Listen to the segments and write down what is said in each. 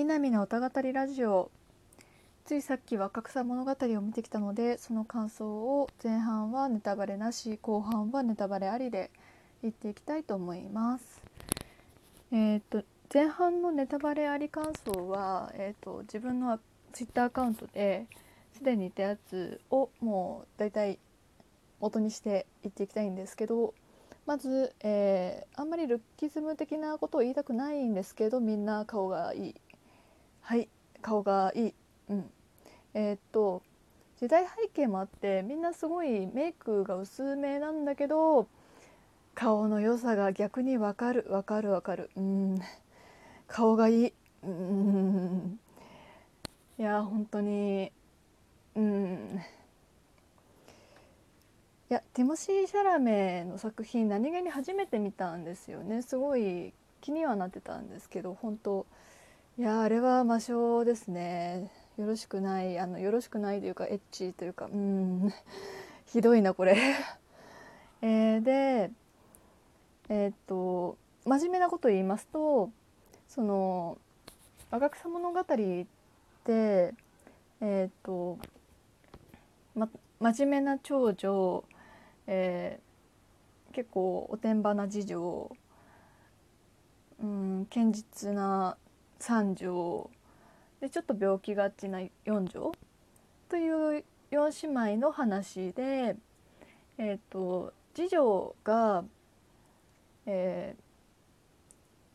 南の歌語りラジオ。ついさっきは格差物語を見てきたのでその感想を前半はネタバレなし後半はネタバレありで言っていきたいと思います。えっ、と前半のネタバレあり感想は、えーと、自分のツイッターアカウントですでに言ったやつをもうだいたい元にして言っていきたいんですけどまず、えー、あんまりルッキズム的なことを言いたくないんですけどみんな顔がいい。はい顔がいい。うん。えー、っと時代背景もあってみんなすごいメイクが薄めなんだけど顔の良さが逆にわかる。わかるわかる。うん。顔がいい。うん。いや本当に。うん。いやティモシー・シャラメの作品何気に初めて見たんですよね。すごい気にはなってたんですけど本当いやあれは魔性ですね。よろしくない。あのよろしくないというかエッチというかうん。ひどいなこれ。えー、でえー、っと真面目なこと言いますとその「若草物語」ってえー、っと、ま、真面目な長女えー、結構おてんばな次女、うん、堅実な三女でちょっと病気がちな四女という4姉妹の話で、えーと、次女が、え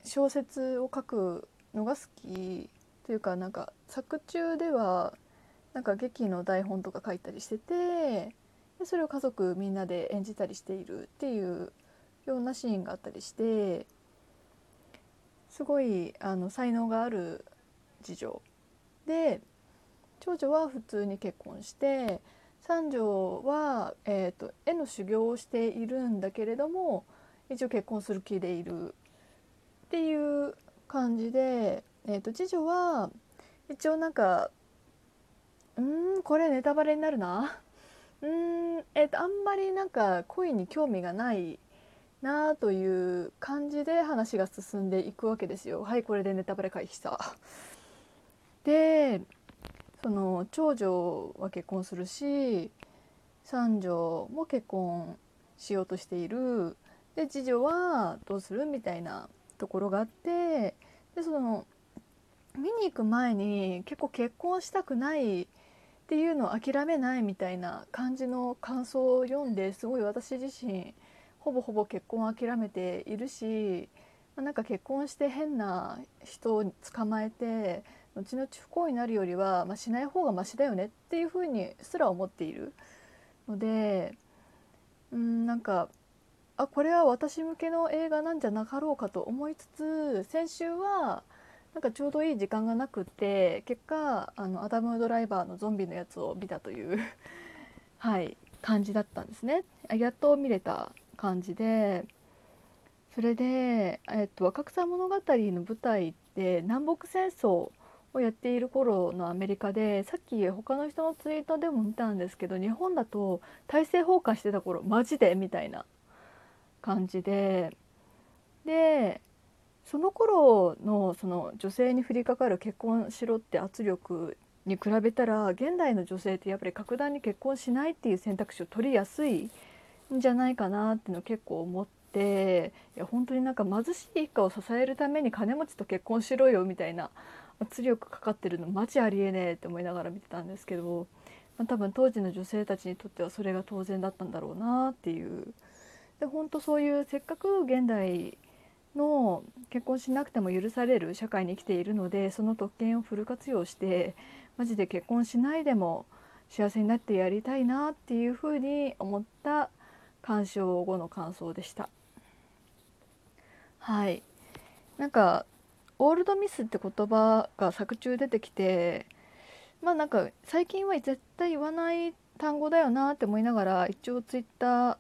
ー、小説を書くのが好きというかなんか作中ではなんか劇の台本とか書いたりしててでそれを家族みんなで演じたりしているっていうようなシーンがあったりしてすごいあの才能がある次女で長女は普通に結婚して三女は、えーと、絵の修行をしているんだけれども一応結婚する気でいるっていう感じで、えーと、と次女は一応なんかうんこれネタバレになるな うんえっ、ー、とあんまりなんか恋に興味がないなという感じで話が進んでいくわけですよ。はいこれでネタバレ回避した。でその長女は結婚するし三女も結婚しようとしているで次女はどうするみたいなところがあってでその見に行く前に結構結婚したくないっていうのを諦めないみたいな感じの感想を読んですごい私自身ほぼほぼ結婚諦めているし、ま、なんか結婚して変な人を捕まえて後々不幸になるよりは、まあ、しない方がマシだよねっていうふうにすら思っているのでうんなんかあこれは私向けの映画なんじゃなかろうかと思いつつ先週はなんかちょうどいい時間がなくって結果あのアダム・ドライバーのゾンビのやつを見たというはい感じだったんですね。やっと見れた。感じでそれで、えっと、若草物語の舞台って南北戦争をやっている頃のアメリカでさっき他の人のツイートでも見たんですけど日本だと大政奉還してた頃マジで？みたいな感じででその頃のその女性に降りかかる結婚しろって圧力に比べたら現代の女性ってやっぱり格段に結婚しないっていう選択肢を取りやすいじゃないかなっていうの結構思っていや本当になんか貧しい一家を支えるために金持ちと結婚しろよみたいな圧力かかってるのマジありえねえって思いながら見てたんですけど、まあ、多分当時の女性たちにとってはそれが当然だったんだろうなっていう。で本当そういうせっかく現代の結婚しなくても許される社会に生きているのでその特権をフル活用してマジで結婚しないでも幸せになってやりたいなっていうふうに思った鑑賞後の感想でした。はいなんかオールドミスって言葉が作中出てきてまあなんか最近は絶対言わない単語だよなって思いながら一応ツイッター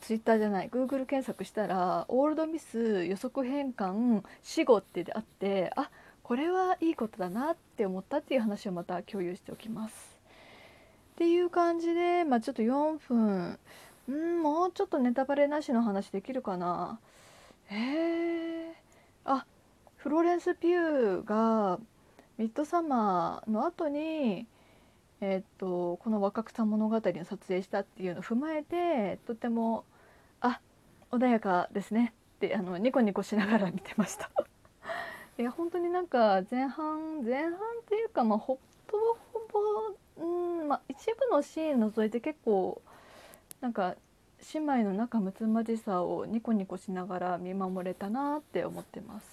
ツイッターじゃない Google 検索したらオールドミス予測変換死後ってあってあこれはいいことだなって思ったっていう話をまた共有しておきます。っていう感じで、まあ、ちょっと4分うんもうちょっとネタバレなしの話できるかな。えー、あフローレンス・ピューがミッドサマーの後にえ、っとこの若草物語を撮影したっていうのを踏まえてとてもあ穏やかですね。ってあのニコニコしながら見てました。いや本当になんか前半前半っていうかまあほぼほぼうんまあ一部のシーン除いて結構なんか姉妹の仲睦まじさをニコニコしながら見守れたなって思ってます。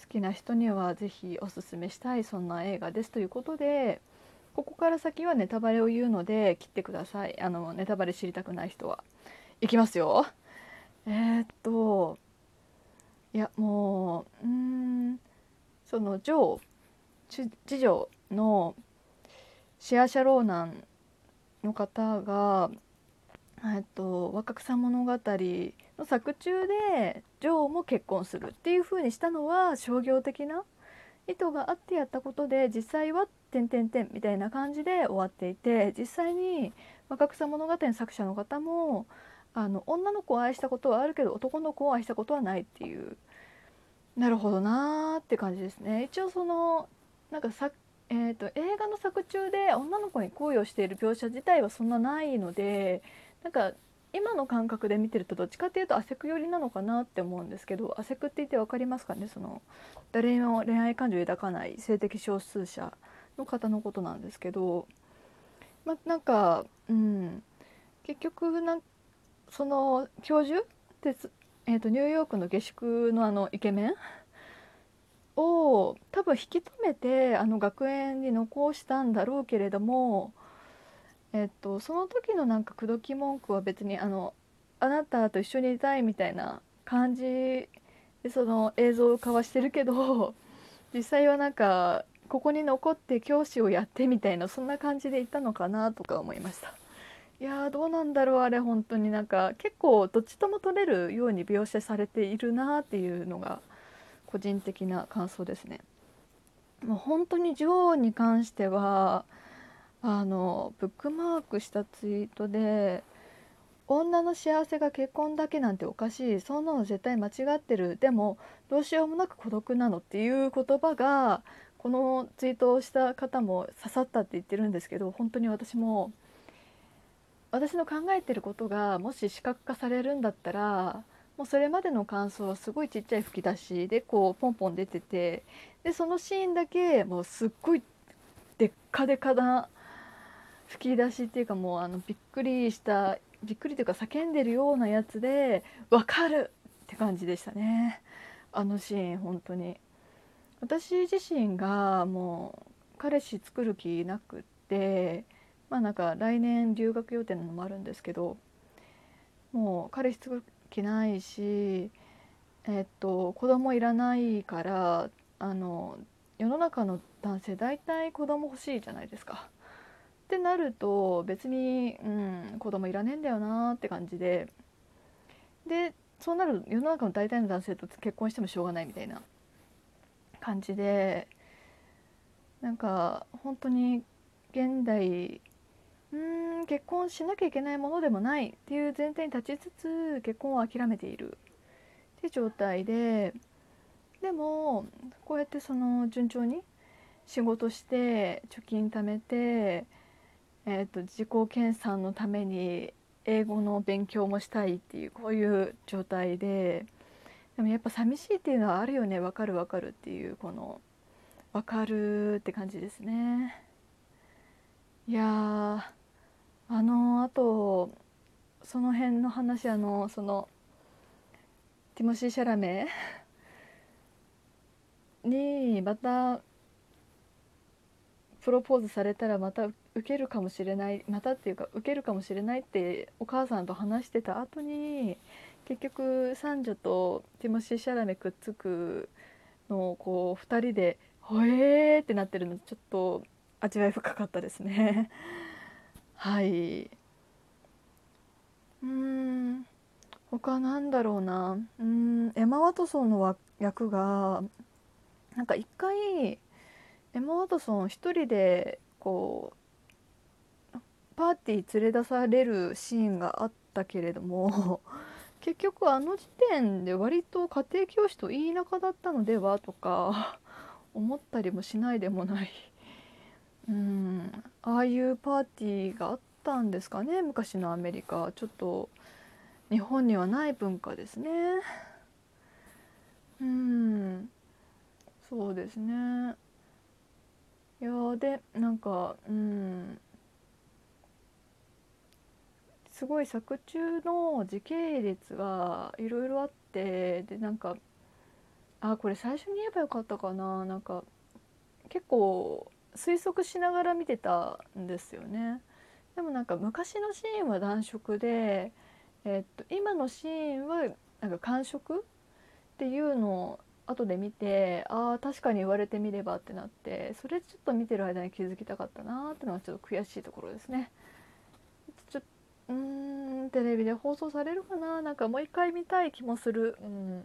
好きな人には是非おすすめしたいそんな映画ですということでここから先はネタバレを言うので切ってください。あのネタバレ知りたくない人は。いきますよ。えー、っといやもううんそのジョー次女のシア・シャローナンの方がえっと若草物語の作中でジョーも結婚するっていう風にしたのは商業的な意図があってやったことで実際は「てんてんてん」みたいな感じで終わっていて実際に若草物語の作者の方もあの女の子を愛したことはあるけど男の子を愛したことはないっていうなるほどなーって感じですね。一応そのなんかさ、えーと、映画の作中で女の子に恋をしている描写自体はそんなないのでなんか今の感覚で見てるとどっちかっていうとアセク寄りなのかなって思うんですけどアセクって言って分かりますかね？その誰にも恋愛感情を抱かない性的少数者の方のことなんですけど、まなんか、うん、結局なその教授？で、えーと、ニューヨークの下宿のあのイケメンを多分引き止めてあの学園に残したんだろうけれどもえっと、その時のなんか口説き文句は別にあのあなたと一緒にいたいみたいな感じでその映像を交わしてるけど 実際はなんかここに残って教師をやってみたいなそんな感じでいたのかなとか思いました。いやどうなんだろうあれ本当になんか結構どっちとも取れるように描写されているなっていうのが個人的な感想ですね。もう本当に女王に関してはあのブックマークしたツイートで「女の幸せが結婚だけなんておかしい。そんなの絶対間違ってる。でもどうしようもなく孤独なの」っていう言葉がこのツイートをした方も刺さったって言ってるんですけど本当に私も私の考えてることがもし視覚化されるんだったらもうそれまでの感想はすごいちっちゃい吹き出しでこうポンポン出ててでそのシーンだけもうすっごいでっかでかな吹き出しっていうかもうあのびっくりしたびっくりというか叫んでるようなやつで分かるって感じでしたねあのシーン本当に私自身がもう彼氏作る気なくってまあなんか来年留学予定なのもあるんですけどもう彼氏作る気ないしえっと子供いらないからあの世の中の男性大体子供欲しいじゃないですか。ってなると別に、うん、子供いらねえんだよなって感じで。でそうなる世の中の大体の男性と結婚してもしょうがないみたいな感じでなんか本当に現代うん結婚しなきゃいけないものでもないっていう前提に立ちつつ結婚を諦めているっていう状態ででもこうやってその順調に仕事して貯金貯めてえーと、自己研鑽のために英語の勉強もしたいっていうこういう状態ででもやっぱ寂しいっていうのはあるよねわかるわかるっていうこのわかるって感じですね。いやあのあとその辺の話あのそのティモシー・シャラメにまたプロポーズされたらまた受けるかもしれないまたっていうか受けるかもしれないってお母さんと話してた後に結局三女とティモシー・シャラメくっつくのをこう2人で「ほえー!」ってなってるのちょっと味わい深かったですね。はいうん他なんだろうなうんエマ・ワトソンの役がなんか一回エマ・ワトソン一人でこうパーティー連れ出されるシーンがあったけれども 結局あの時点で割と家庭教師といい仲だったのではとか 思ったりもしないでもない。うんああいうパーティーがあったんですかね昔のアメリカ。ちょっと日本にはない文化ですね。うんそうですね。いやでなんかうんすごい作中の時系列がいろいろあってでなんかあこれ最初に言えばよかったかななんか結構推測しながら見てたんですよね。でもなんか昔のシーンは暖色で、えっと今のシーンはなんか感触っていうのを後で見てああ確かに言われてみればってなってそれちょっと見てる間に気づきたかったなってのがちょっと悔しいところですね。うんテレビで放送されるかな？なんかもう一回見たい気もする。うん。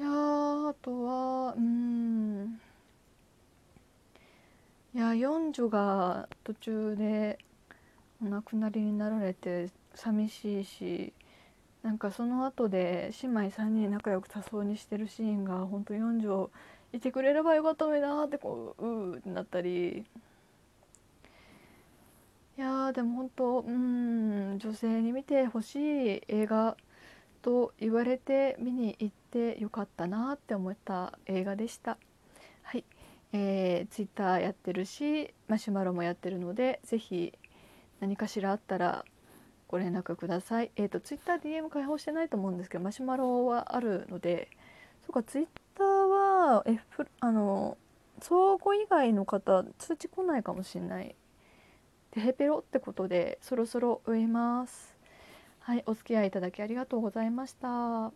いやあとはうん。いや四女が途中でお亡くなりになられて寂しいしなんかその後で姉妹3人仲良く多層にしてるシーンが本当四女いてくれればよかったのになってこううーってなったり。いやでも本当うん女性に見てほしい映画と言われて見に行ってよかったなって思った映画でした。はい、えー、ツイッターやってるしマシュマロもやってるのでぜひ何かしらあったらご連絡ください。えっ、ー、とツイッター DM 開放してないと思うんですけどマシュマロはあるのでそうかツイッターは F あの相互以外の方通知来ないかもしれない。テヘペロってことでそろそろ植えます。はい、お付き合いいただきありがとうございました。